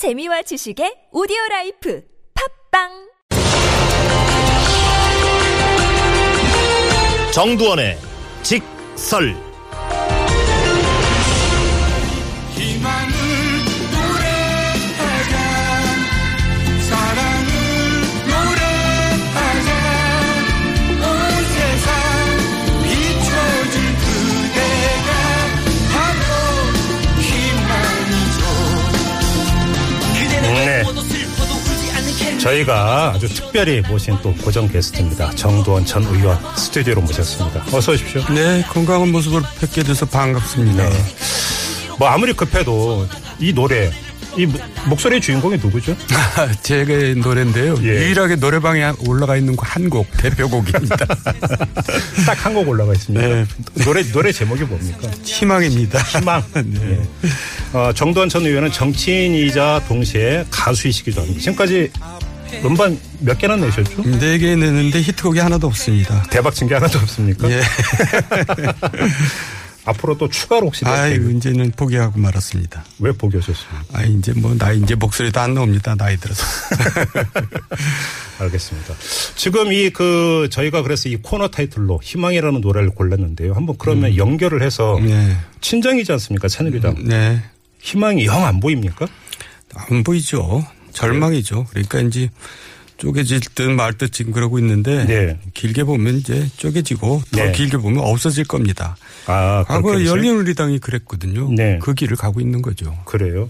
재미와 지식의 오디오 라이프 팝빵! 정두원의 직설 저희가 아주 특별히 모신 또 고정 게스트입니다. 정두원 전 의원 스튜디오로 모셨습니다. 어서 오십시오. 네, 건강한 모습을 뵙게 돼서 반갑습니다. 네. 뭐 아무리 급해도 이 노래 이 모- 목소리의 주인공이 누구죠? 제 노래인데요. 예. 유일하게 노래방에 올라가 있는 거한 곡, 대표곡입니다. 딱 한 곡 올라가 있습니다. 네. 노래 노래 제목이 뭡니까? 희망입니다. 희망. 네. 예. 어, 정두원 전 의원은 정치인이자 동시에 가수이시기도 합니다. 지금까지 음반 몇 개나 내셨죠? 네 개 내는데 히트곡이 하나도 없습니다. 대박 친 게 하나도 없습니까? 예. 앞으로 또 추가로 혹시 낼 아이, 계획- 이제는 포기하고 말았습니다. 왜 포기하셨어요? 아, 이제 뭐, 나 이제 목소리도 안 나옵니다. 나이 들어서. 알겠습니다. 지금 이 그 저희가 그래서 이 코너 타이틀로 희망이라는 노래를 골랐는데요. 한번 그러면 연결을 해서 네. 친정이지 않습니까? 새누리당. 네. 희망이 영 안 보입니까? 안 보이죠. 절망이죠. 그러니까 이제 쪼개질 듯 말 듯 지금 그러고 있는데 네. 길게 보면 이제 쪼개지고 더 네. 길게 보면 없어질 겁니다. 아, 과거? 열린우리당이 그랬거든요. 네. 그 길을 가고 있는 거죠. 그래요.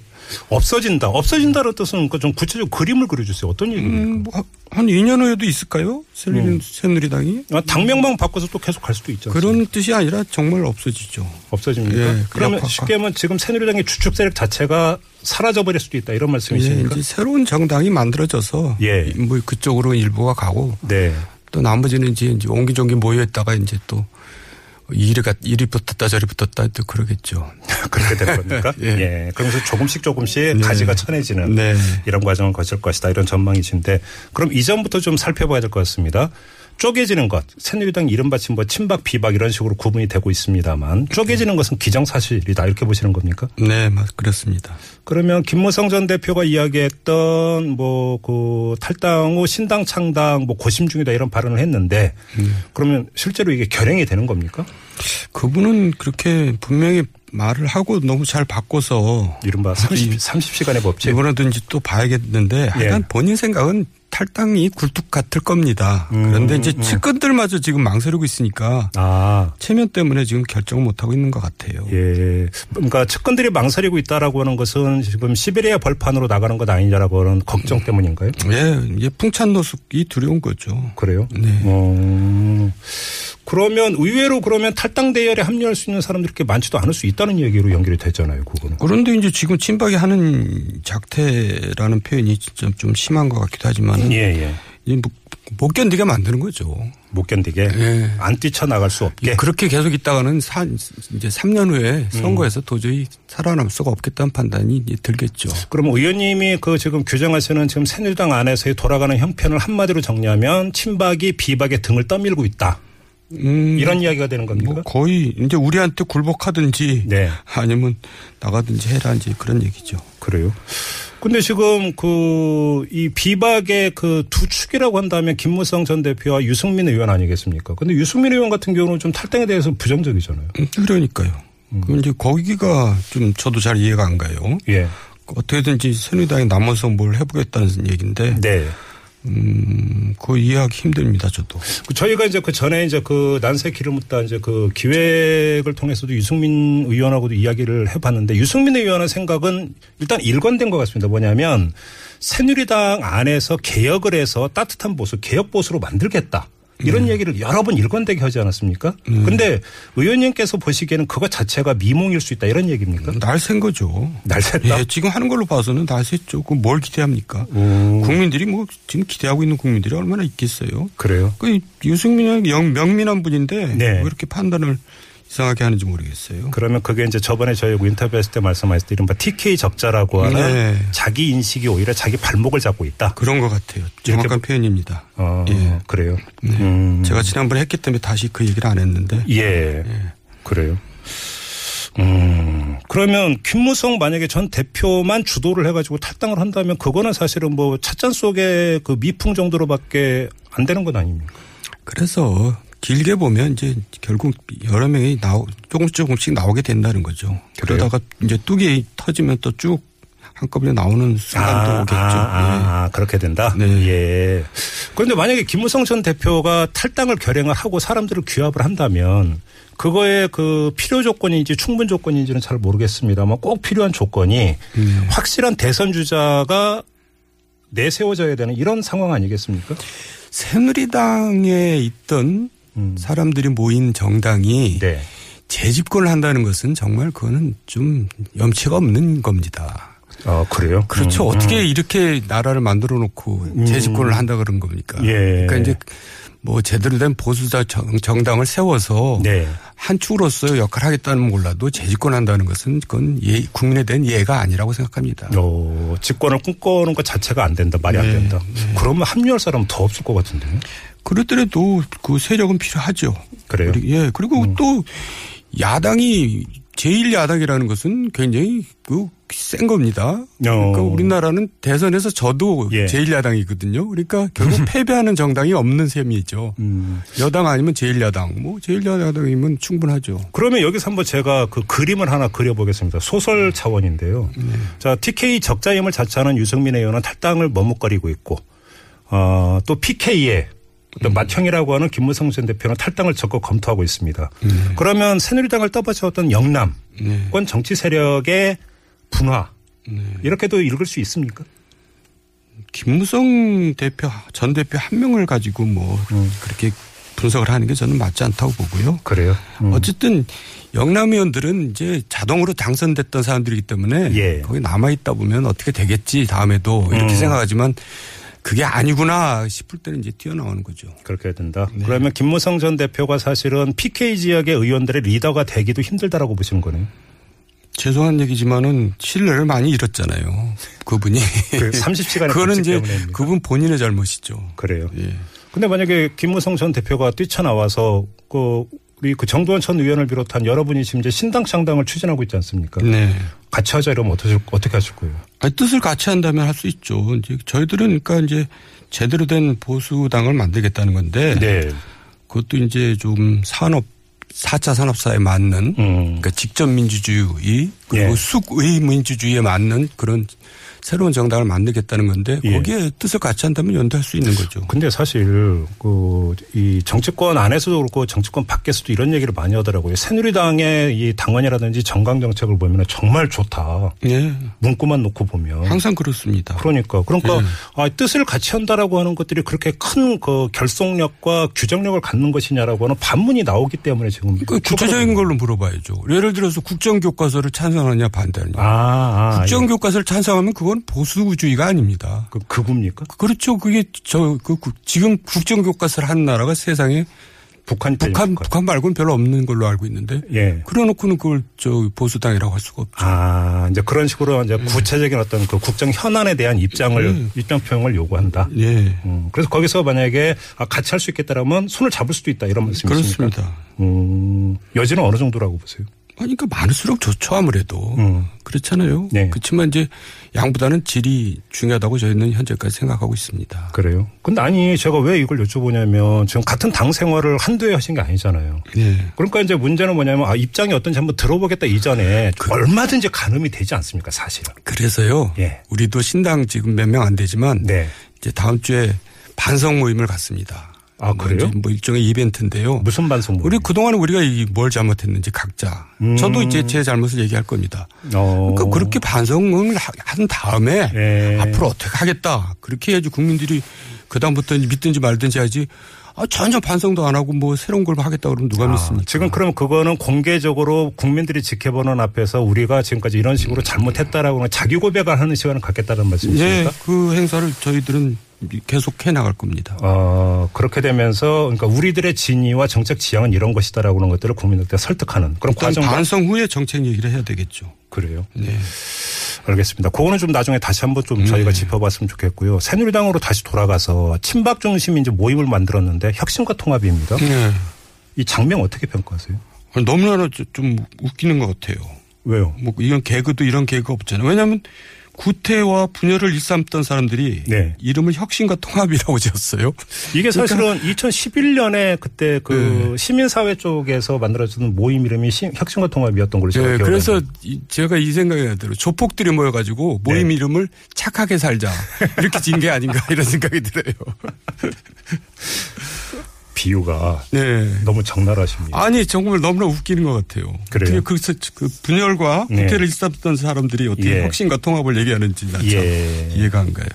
없어진다. 없어진다는 뜻은 그좀 구체적 그림을 그려주세요. 어떤 얘기입니까? 음, 뭐, 한 2년 후에도 있을까요? 새누리, 음. 새누리당이? 아, 당명만 바꿔서 또 계속 갈 수도 있죠. 그런 뜻이 아니라 정말 없어지죠. 없어집니까? 예, 그러면 쉽게 하면 지금 새누리당의 주축 세력 자체가 사라져버릴 수도 있다. 이런 예, 말씀이십니까? 이제 새로운 정당이 만들어져서 예. 뭐 그쪽으로 일부가 가고 네. 또 나머지는 이제 옹기종기 모여있다가 이제 또 이리 가 이리 붙었다 저리 붙었다 또 그러겠죠. 그렇게 될 겁니까? 예. 예. 그러면서 조금씩 조금씩 네. 가지가 천해지는 네. 이런 과정을 거칠 것이다. 이런 전망이신데 그럼 이전부터 좀 살펴봐야 될 것 같습니다. 쪼개지는 것, 새누리당 이른바 뭐 친박 비박 이런 식으로 구분이 되고 있습니다만 쪼개지는 것은 기정사실이다 이렇게 보시는 겁니까? 네, 맞 그렇습니다. 그러면 김무성 전 대표가 이야기했던 뭐 그 탈당 후 신당 창당 뭐 고심 중이다 이런 발언을 했는데 그러면 실제로 이게 결행이 되는 겁니까? 그분은 그렇게 분명히 말을 하고 너무 잘 바꿔서 이른바 30, 30시간의 법칙. 이번에도 이제 또 봐야겠는데 하여간 예. 본인 생각은 탈당이 굴뚝 같을 겁니다. 음, 그런데 이제 음. 측근들마저 지금 망설이고 있으니까 아, 체면 때문에 지금 결정을 못 하고 있는 것 같아요. 예. 그러니까 측근들이 망설이고 있다라고 하는 것은 지금 시베리아 벌판으로 나가는 것 아니냐라고 하는 걱정 때문인가요? 예, 이게 풍찬 노숙이 두려운 거죠. 그래요? 네. 어, 그러면 의외로 그러면 탈당 대열에 합류할 수 있는 사람들이 그렇게 많지도 않을 수 있다는 얘기로 연결이 되잖아요, 그거는. 그런데 이제 지금 친박이 하는 작태라는 표현이 진짜 좀 심한 것 같기도 하지만 예, 예. 못 견디게 만드는 거죠. 못 견디게 예. 안 뛰쳐나갈 수 없게. 그렇게 계속 있다가는 사, 이제 3년 후에 음. 선거에서 도저히 살아남을 수가 없겠다는 판단이 들겠죠. 그러면 의원님이 그 지금 규정하시는 지금 새누리당 안에서의 돌아가는 형편을 한마디로 정리하면 친박이 비박의 등을 떠밀고 있다. 음, 이런 이야기가 되는 겁니까? 뭐 거의 이제 우리한테 굴복하든지 네. 아니면 나가든지 해라 이제 그런 얘기죠. 그래요. 근데 지금 그 이 비박의 그 두 축이라고 한다면 김무성 전 대표와 유승민 의원 아니겠습니까? 근데 유승민 의원 같은 경우는 좀 탈당에 대해서 부정적이잖아요. 음, 그러니까요. 그 이제 거기가 좀 저도 잘 이해가 안 가요. 예. 어떻게든지 새누리당에 남아서 뭘 해보겠다는 얘기인데, 네. 음, 그거 이해하기 힘듭니다, 저도. 그 저희가 이제 그 전에 이제 그 난세 길을 묻다 이제 그 기획을 통해서도 유승민 의원하고도 이야기를 해봤는데 유승민 의원의 생각은 일단 일관된 것 같습니다. 뭐냐면 새누리당 안에서 개혁을 해서 따뜻한 보수, 개혁 보수로 만들겠다. 이런 얘기를 여러 번 일관되게 하지 않았습니까? 근데 의원님께서 보시기에는 그것 자체가 미몽일 수 있다 이런 얘기입니까? 날샌 거죠. 날샜다? 예, 지금 하는 걸로 봐서는 날샜죠. 그뭘 기대합니까? 오. 국민들이 뭐 지금 기대하고 있는 국민들이 얼마나 있겠어요? 그래요. 그 유승민은 영, 명민한 분인데 네. 왜 이렇게 판단을 이상하게 하는지 모르겠어요. 그러면 그게 이제 저번에 저희하고 인터뷰했을 때 말씀하셨을 때 이른바 TK 적자라고 하는 네. 자기 인식이 오히려 자기 발목을 잡고 있다. 그런 것 같아요. 정확한 표현입니다. 어, 예. 그래요. 네. 음. 제가 지난번에 했기 때문에 다시 그 얘기를 안 했는데 예. 그래요. 음, 그러면 김무성 만약에 전 대표만 주도를 해가지고 탈당을 한다면 그거는 사실은 뭐 찻잔 속의 그 미풍 정도로밖에 안 되는 건 아닙니까? 그래서 길게 보면 이제 결국 여러 명이 나오, 조금씩 조금씩 나오게 된다는 거죠. 그러다가 이제 뚝이 터지면 또 쭉 한꺼번에 나오는 순간도 오겠죠. 아, 아, 아, 그렇게 된다? 네. 예. 그런데 만약에 김무성 전 대표가 탈당을 결행을 하고 사람들을 규합을 한다면 그거의 그 필요 조건인지 충분 조건인지는 잘 모르겠습니다만 꼭 필요한 조건이 음. 확실한 대선 주자가 내세워져야 되는 이런 상황 아니겠습니까? 새누리당에 있던 음. 사람들이 모인 정당이 네. 재집권을 한다는 것은 정말 그거는 좀 염치가 없는 겁니다. 아, 그래요? 그렇죠. 음, 어떻게 이렇게 나라를 만들어 놓고 재집권을 한다 그런 겁니까? 예. 그러니까 이제 뭐 제대로 된 보수자 정, 정당을 세워서 네. 한 축으로서 역할을 하겠다는 몰라도 재집권한다는 것은 그건 예, 국민에 대한 예가 아니라고 생각합니다. 어, 집권을 꿈꿔오는 것 자체가 안 된다. 말이 안 네, 된다. 그러면 합류할 사람은 더 없을 것 같은데. 그렇더라도 그 세력은 필요하죠. 그래요? 그리- 예. 그리고 음. 또 야당이 제1야당이라는 것은 굉장히 그 센 겁니다. 그러니까 어. 우리나라는 대선에서 저도 예. 제1야당이거든요. 그러니까 결국 패배하는 정당이 없는 셈이죠. 음. 여당 아니면 제1야당. 뭐 제1야당이면 충분하죠. 그러면 여기서 한번 제가 그 그림을 하나 그려보겠습니다. 소설 차원인데요. 자, TK 적자임을 자처하는 유승민 의원은 탈당을 머뭇거리고 있고, 어, 또 PK의 어떤 맏형이라고 하는 김무성 전 대표는 탈당을 적극 검토하고 있습니다. 그러면 새누리당을 떠받쳐왔던 영남 권 정치 세력의 분화, 이렇게도 읽을 수 있습니까? 김무성 대표, 전 대표 한 명을 가지고 뭐 음. 그렇게 분석을 하는 게 저는 맞지 않다고 보고요. 그래요. 음. 어쨌든 영남 의원들은 이제 자동으로 당선됐던 사람들이기 때문에 예. 거기 남아 있다 보면 어떻게 되겠지 다음에도 이렇게 음. 생각하지만 그게 아니구나 싶을 때는 이제 튀어나오는 거죠. 그렇게 해야 된다. 네. 그러면 김무성 전 대표가 사실은 PK 지역의 의원들의 리더가 되기도 힘들다라고 보시는 거네요. 죄송한 얘기지만은 신뢰를 많이 잃었잖아요. 그분이. 그 30시간의 그거는 이제 때문에입니까? 그분 본인의 잘못이죠. 그래요. 예. 근데 만약에 김무성 전 대표가 뛰쳐나와서 그 우리 그 정도원 전 의원을 비롯한 여러분이 지금 이제 신당 창당을 추진하고 있지 않습니까? 네. 같이 하자 이러면 어떻게 어떻게 하실 거예요? 아니, 뜻을 같이 한다면 할 수 있죠. 이제 저희들은 그러니까 이제 제대로 된 보수당을 만들겠다는 건데 네. 그것도 이제 좀 산업 4차 산업사에 맞는 음. 그러니까 직접 민주주의 그리고 예. 숙의 민주주의에 맞는 그런 새로운 정당을 만들겠다는 건데 예. 거기에 뜻을 같이 한다면 연대할 수 있는 거죠. 근데 사실 그 이 정치권 안에서도 그렇고 정치권 밖에서도 이런 얘기를 많이 하더라고요. 새누리당의 이 당원이라든지 정강 정책을 보면 정말 좋다. 예. 문구만 놓고 보면 항상 그렇습니다. 그러니까 그러니까 예. 아, 뜻을 같이 한다라고 하는 것들이 그렇게 큰 그 결속력과 규정력을 갖는 것이냐라고 하는 반문이 나오기 때문에 지금 그 구체적인 걸로 물어봐야죠. 예를 들어서 국정교과서를 찬성하느냐 반대하느냐. 아, 아 국정교과서를 찬성하면 그건 보수주의가 아닙니다. 그 극우입니까? 그렇죠. 그게 저 그 지금 국정교과서를 하는 나라가 세상에 북한 북한. 북한 말고는 별로 없는 걸로 알고 있는데 예. 그래놓고는 그걸 저 보수당이라고 할 수가 없죠. 아, 이제 그런 식으로 이제 음. 구체적인 어떤 그 국정 현안에 대한 입장을 입장 표명을 요구한다. 예. 음, 그래서 거기서 만약에 아, 같이 할 수 있겠다라면 손을 잡을 수도 있다 이런 말씀이십니까? 그렇습니다. 음, 여지는 어느 정도라고 보세요? 그러니까 많을수록 좋죠 아무래도 음. 그렇잖아요. 네. 그렇지만 이제 양보다는 질이 중요하다고 저희는 현재까지 생각하고 있습니다. 그래요. 근데 아니 제가 왜 이걸 여쭤보냐면 지금 같은 당 생활을 한두 해 하신 게 아니잖아요. 예. 그러니까 이제 문제는 뭐냐면 아, 입장이 어떤지 한번 들어보겠다 이전에 얼마든지 가늠이 되지 않습니까 사실은. 그래서요. 예. 우리도 신당 지금 몇 명 안 되지만 네. 이제 다음 주에 반성 모임을 갖습니다. 아, 그래요? 이제 뭐 일종의 이벤트인데요. 무슨 반성? 우리 그동안 우리가 이뭘 잘못했는지 각자. 음. 저도 이제 제 잘못을 얘기할 겁니다. 어. 그러니까 그렇게 반성을 하- 한 다음에 예. 앞으로 어떻게 하겠다. 그렇게 해야지 국민들이 그다음부터 믿든지 말든지 하지. 아, 전혀 반성도 안 하고 뭐 새로운 걸 하겠다 그러면 누가 아, 믿습니까? 지금 그러면 그거는 공개적으로 국민들이 지켜보는 앞에서 우리가 지금까지 이런 식으로 잘못했다라고 자기 고백을 하는 시간을 갖겠다는 예, 말씀이십니까? 그 행사를 저희들은 계속 해 나갈 겁니다. 어, 그렇게 되면서 그러니까 우리들의 진위와 정책 지향은 이런 것이다라고 하는 것들을 국민들께 설득하는 그런 과정 반성 후에 정책 얘기를 해야 되겠죠. 그래요. 네. 알겠습니다. 그거는 좀 나중에 다시 한번 좀 저희가 짚어봤으면 좋겠고요. 새누리당으로 다시 돌아가서 친박 중심 이제 모임을 만들었는데 혁신과 통합입니다. 네. 이 장면 어떻게 평가하세요? 너무나 좀 웃기는 것 같아요. 왜요? 뭐 이런 개그도 이런 개그 없잖아요. 왜냐하면 구태와 분열을 일삼던 사람들이 네. 이름을 혁신과 통합이라고 지었어요. 이게 그러니까 사실은 2011년에 그때 그 시민사회 쪽에서 만들어진 모임 이름이 시- 혁신과 통합이었던 걸로 제가 네, 기억하는데. 그래서 이- 제가 이 생각이 나더라고요. 조폭들이 모여가지고 모임 네. 이름을 착하게 살자 이렇게 진 게 아닌가 이런 생각이 들어요. 비유가 네. 너무 적나라하십니다. 아니 정말 너무나 웃기는 것 같아요. 그래요? 그, 서- 그 분열과 네. 구태를 일삼던 사람들이 어떻게 예. 혁신과 통합을 얘기하는지 예. 이해가 안 가요.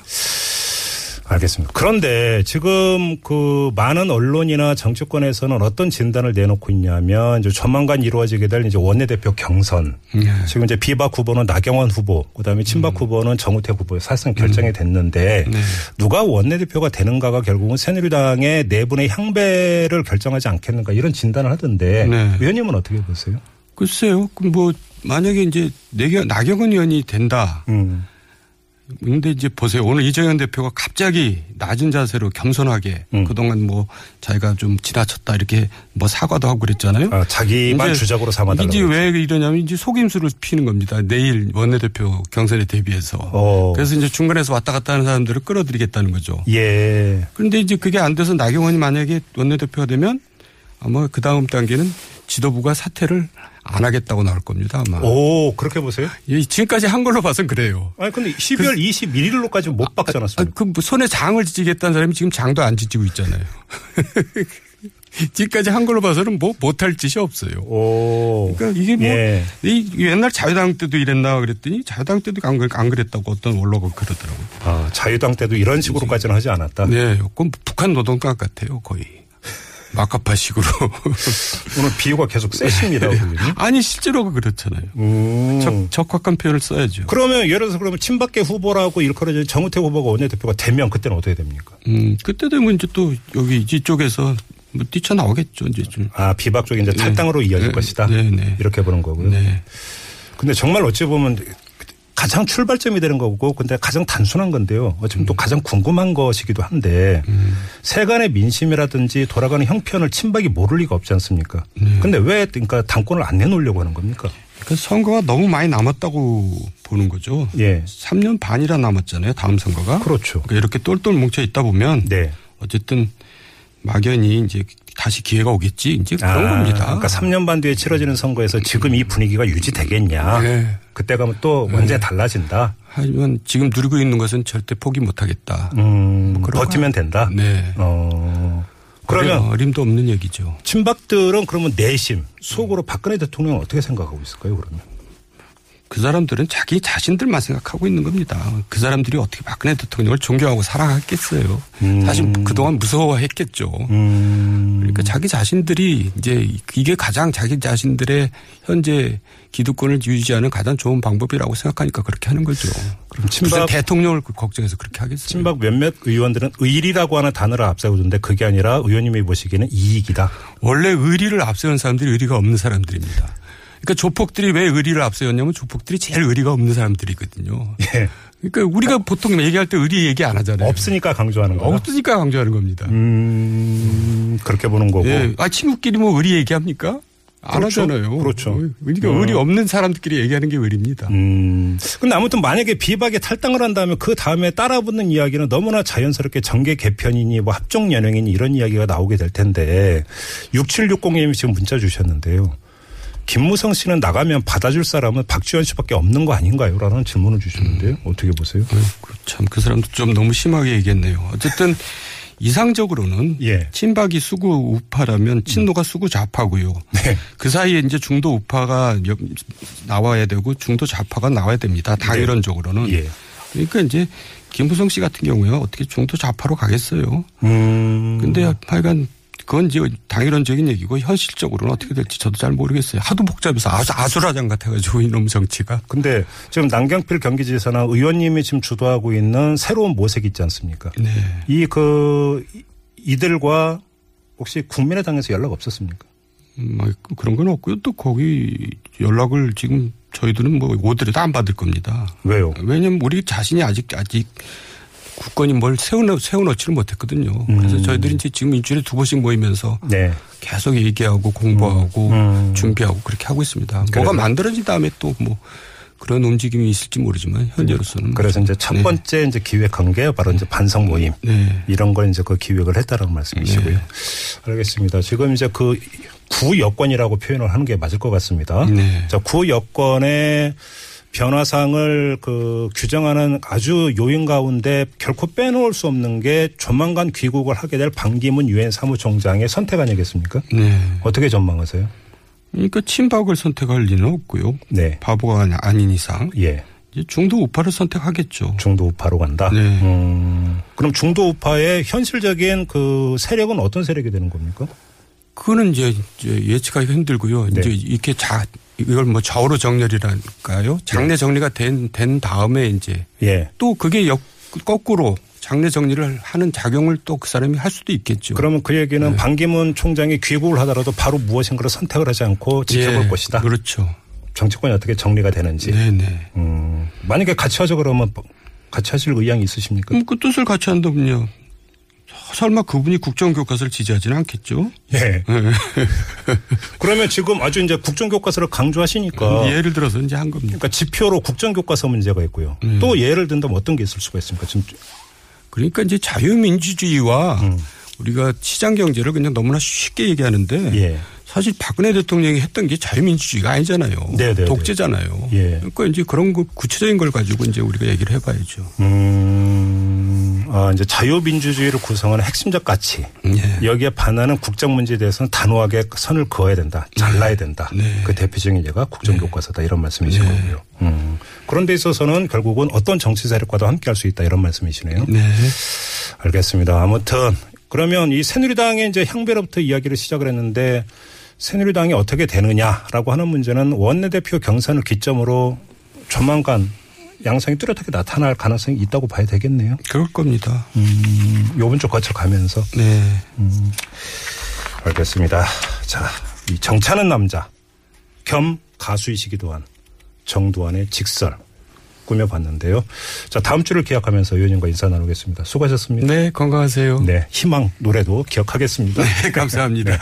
알겠습니다. 그런데 지금 그 많은 언론이나 정치권에서는 어떤 진단을 내놓고 있냐면 이제 조만간 이루어지게 될 이제 원내대표 경선. 네. 지금 이제 비박 후보는 나경원 후보, 그다음에 친박 후보는 정우택 후보 사실상 결정이 됐는데 네. 누가 원내대표가 되는가가 결국은 새누리당의 내분의 향배를 결정하지 않겠는가 이런 진단을 하던데 네. 의원님은 어떻게 보세요? 글쎄요. 그럼 뭐 만약에 이제 나경원 의원이 된다. 음. 근데 이제 보세요. 오늘 이정현 대표가 갑자기 낮은 자세로 겸손하게 음. 그동안 뭐 자기가 좀 지나쳤다 이렇게 뭐 사과도 하고 그랬잖아요. 아, 자기만 주작으로 삼아달라고. 이제 왜 이러냐면 이제 속임수를 피는 겁니다. 내일 원내대표 경선에 대비해서. 어. 그래서 이제 중간에서 왔다 갔다 하는 사람들을 끌어들이겠다는 거죠. 예. 그런데 이제 그게 안 돼서 나경원이 만약에 원내대표가 되면 아마 그 다음 단계는 지도부가 사퇴를 안 하겠다고 나올 겁니다. 아마. 오, 그렇게 보세요? 예, 지금까지 한 걸로 봐선 그래요. 아니 근데 12월 21일로까지 못 박지 아, 않았어요. 그뭐 손에 장을 지겠다는 사람이 지금 장도 안 지지고 있잖아요. 지금까지 한 걸로 봐서는 뭐 못할 짓이 없어요. 오. 그러니까 이게 뭐 예. 이 옛날 자유당 때도 이랬나 그랬더니 자유당 때도 안, 그랬- 안 그랬다고 어떤 원로가 그러더라고요. 아, 자유당 때도 이런 식으로까지는 하지 않았다. 네, 그건 북한 노동각 같아요, 거의. 마카파식으로. 오늘 비유가 계속 세십니다, 의원님. 아니 실제로 그렇잖아요. 음. 적, 적확한 표현을 써야죠. 그러면 예를 들어서 그러면 친박계 후보라고 일컬어진 정우택 후보가 원내대표가 되면 그때는 어떻게 됩니까? 음, 그때 되면 이제 또 여기 이쪽에서 뭐 뛰쳐나오겠죠, 이제 좀. 아, 비박 쪽이 이제 탈당으로 이어질 네. 것이다. 네, 네. 이렇게 보는 거고요. 네. 근데 정말 어찌 보면 가장 출발점이 되는 거고 근데 가장 단순한 건데요. 또 음. 가장 궁금한 것이기도 한데 세간의 민심이라든지 돌아가는 형편을 친박이 모를 리가 없지 않습니까? 네. 근데 왜 그러니까 당권을 안 내놓으려고 하는 겁니까? 그 선거가 너무 많이 남았다고 보는 거죠. 예. 3년 반이나 남았잖아요. 다음 선거가. 그렇죠. 그러니까 이렇게 똘똘 뭉쳐 있다 보면 네. 어쨌든 막연히 이제 다시 기회가 오겠지. 이제 그런 아, 겁니다. 그러니까 3년 반 뒤에 치러지는 선거에서 지금 이 분위기가 유지되겠냐? 네. 그때 가면 또 완전히 달라진다. 하지만 지금 누리고 있는 것은 절대 포기 못 하겠다. 음, 그런 버티면 된다. 네. 어. 그러면 어림도 없는 얘기죠. 친박들은 그러면 내심 속으로 박근혜 대통령 어떻게 생각하고 있을까요? 그러면 그 사람들은 자기 자신들만 생각하고 있는 겁니다. 그 사람들이 어떻게 박근혜 대통령을 존경하고 사랑했겠어요. 음. 사실 그동안 무서워했겠죠. 음. 그러니까 자기 자신들이 이제 이게 가장 자기 자신들의 현재 기득권을 유지하는 가장 좋은 방법이라고 생각하니까 그렇게 하는 거죠. 그럼 무슨 친박 대통령을 걱정해서 그렇게 하겠어요. 친박 몇몇 의원들은 의리라고 하는 단어를 앞세우던데 그게 아니라 의원님이 보시기에는 이익이다. 원래 의리를 앞세운 사람들이 의리가 없는 사람들입니다. 그러니까 조폭들이 왜 의리를 앞세웠냐면 조폭들이 제일 의리가 없는 사람들이거든요. 예. 그러니까 우리가 보통 얘기할 때 의리 얘기 안 하잖아요. 없으니까 강조하는 거다. 없으니까 강조하는 겁니다. 음, 그렇게 보는 거고. 예. 아, 친구끼리 뭐 의리 얘기합니까? 안 그렇죠. 하잖아요. 그렇죠. 그러니까 음. 의리 없는 사람들끼리 얘기하는 게 의리입니다. 음. 근데 아무튼 만약에 비박에 탈당을 한다면 그 다음에 따라붙는 이야기는 너무나 자연스럽게 정계 개편이니 뭐 합종 연행이니 이런 이야기가 나오게 될 텐데 6760님이 지금 문자 주셨는데요. 김무성 씨는 나가면 받아줄 사람은 박지원 씨밖에 없는 거 아닌가요? 라는 질문을 주셨는데요. 어떻게 보세요? 참 그 사람도 좀 너무 심하게 얘기했네요. 어쨌든 이상적으로는 예. 친박이 수구 우파라면 친노가 수구 좌파고요. 네. 그 사이에 이제 중도 우파가 여- 나와야 되고 중도 좌파가 나와야 됩니다. 당이론적으로는. 예. 그러니까 이제 김무성 씨 같은 경우에 어떻게 중도 좌파로 가겠어요. 음. 근데 하여간 그건 이제 당이론적인 얘기고 현실적으로는 어떻게 될지 저도 잘 모르겠어요. 하도 복잡해서 아주 아수라장 같아가지고 이놈 정치가. 근데 지금 남경필 경기지사나 의원님이 지금 주도하고 있는 새로운 모색 있지 않습니까? 네. 이 그 이들과 혹시 국민의당에서 연락 없었습니까? 음, 아, 그런 건 없고요. 또 거기 연락을 지금 저희들은 뭐 오더라도 안 받을 겁니다. 왜요? 왜냐면 우리 자신이 아직 아직 국건이 뭘 세워넣, 세워넣지를 못했거든요. 그래서 저희들이 이제 지금 일주일에 두 번씩 모이면서 네. 계속 얘기하고 공부하고 음. 준비하고 그렇게 하고 있습니다. 그래서- 뭐가 만들어진 다음에 또 뭐 그런 움직임이 있을지 모르지만 현재로서는 그래서 이제 첫 네. 번째 이제 기획한 게 바로 이제 반성 모임. 네. 이런 걸 이제 그 기획을 했다라는 말씀이시고요. 알겠습니다. 지금 이제 그 구여권이라고 표현을 하는 게 맞을 것 같습니다. 네. 자, 구여권의 변화상을 그 규정하는 아주 요인 가운데 결코 빼놓을 수 없는 게 조만간 귀국을 하게 될 반기문 유엔 사무총장의 선택 아니겠습니까? 네. 어떻게 전망하세요? 그러니까 친박을 선택할 리는 없고요. 네. 바보가 아닌 이상 예. 중도 우파를 선택하겠죠. 중도 우파로 간다. 네. 음, 그럼 중도 우파의 현실적인 그 세력은 어떤 세력이 되는 겁니까? 그거는 이제 이제 예측하기 힘들고요. 네. 이제 이렇게 자 이걸 뭐 좌우로 정렬이랄까요? 장례 정리가 된, 된 다음에 이제 예. 또 그게 역, 거꾸로 장례 정리를 하는 작용을 또 그 사람이 할 수도 있겠죠. 그러면 그 얘기는 네. 반기문 총장이 귀국을 하더라도 바로 무엇인가를 선택을 하지 않고 지켜볼 예, 것이다. 그렇죠. 정치권이 어떻게 정리가 되는지. 네네. 음, 만약에 같이 하죠 그러면 같이 하실 의향이 있으십니까? 그럼 그 뜻을 같이 한다면요. 설마 그분이 국정교과서를 지지하지는 않겠죠? 예. 그러면 지금 아주 이제 국정교과서를 강조하시니까 예를 들어서 이제 한 겁니다. 그러니까 지표로 국정교과서 문제가 있고요. 음. 또 예를 든다면 어떤 게 있을 수가 있습니까? 지금 그러니까 이제 자유민주주의와 음. 우리가 시장 경제를 그냥 너무나 쉽게 얘기하는데 예. 사실 박근혜 대통령이 했던 게 자유민주주의가 아니잖아요. 네, 네, 독재잖아요. 예. 그러니까 이제 그런 거 구체적인 걸 가지고 이제 우리가 얘기를 해봐야죠. 음, 아, 이제 자유민주주의를 구성하는 핵심적 가치. 예. 여기에 반하는 국정 문제에 대해서는 단호하게 선을 그어야 된다. 잘라야 된다. 네. 그 대표적인 예가 국정교과서다. 이런 말씀이시고요. 음. 그런 데 있어서는 결국은 어떤 정치 세력과도 함께 할 수 있다. 이런 말씀이시네요. 네. 알겠습니다. 아무튼 그러면 이 새누리당의 이제 향배로부터 이야기를 시작을 했는데 새누리당이 어떻게 되느냐라고 하는 문제는 원내대표 경선을 기점으로 조만간 양상이 뚜렷하게 나타날 가능성이 있다고 봐야 되겠네요. 그럴 겁니다. 음, 요번 주 거쳐가면서 네. 알겠습니다. 자, 이 정차는 남자 겸 가수이시기도 한 정두환의 직설 꾸며봤는데요. 자, 다음 주를 기약하면서 의원님과 인사 나누겠습니다. 수고하셨습니다. 네, 건강하세요. 네, 희망 노래도 기억하겠습니다. 네, 감사합니다.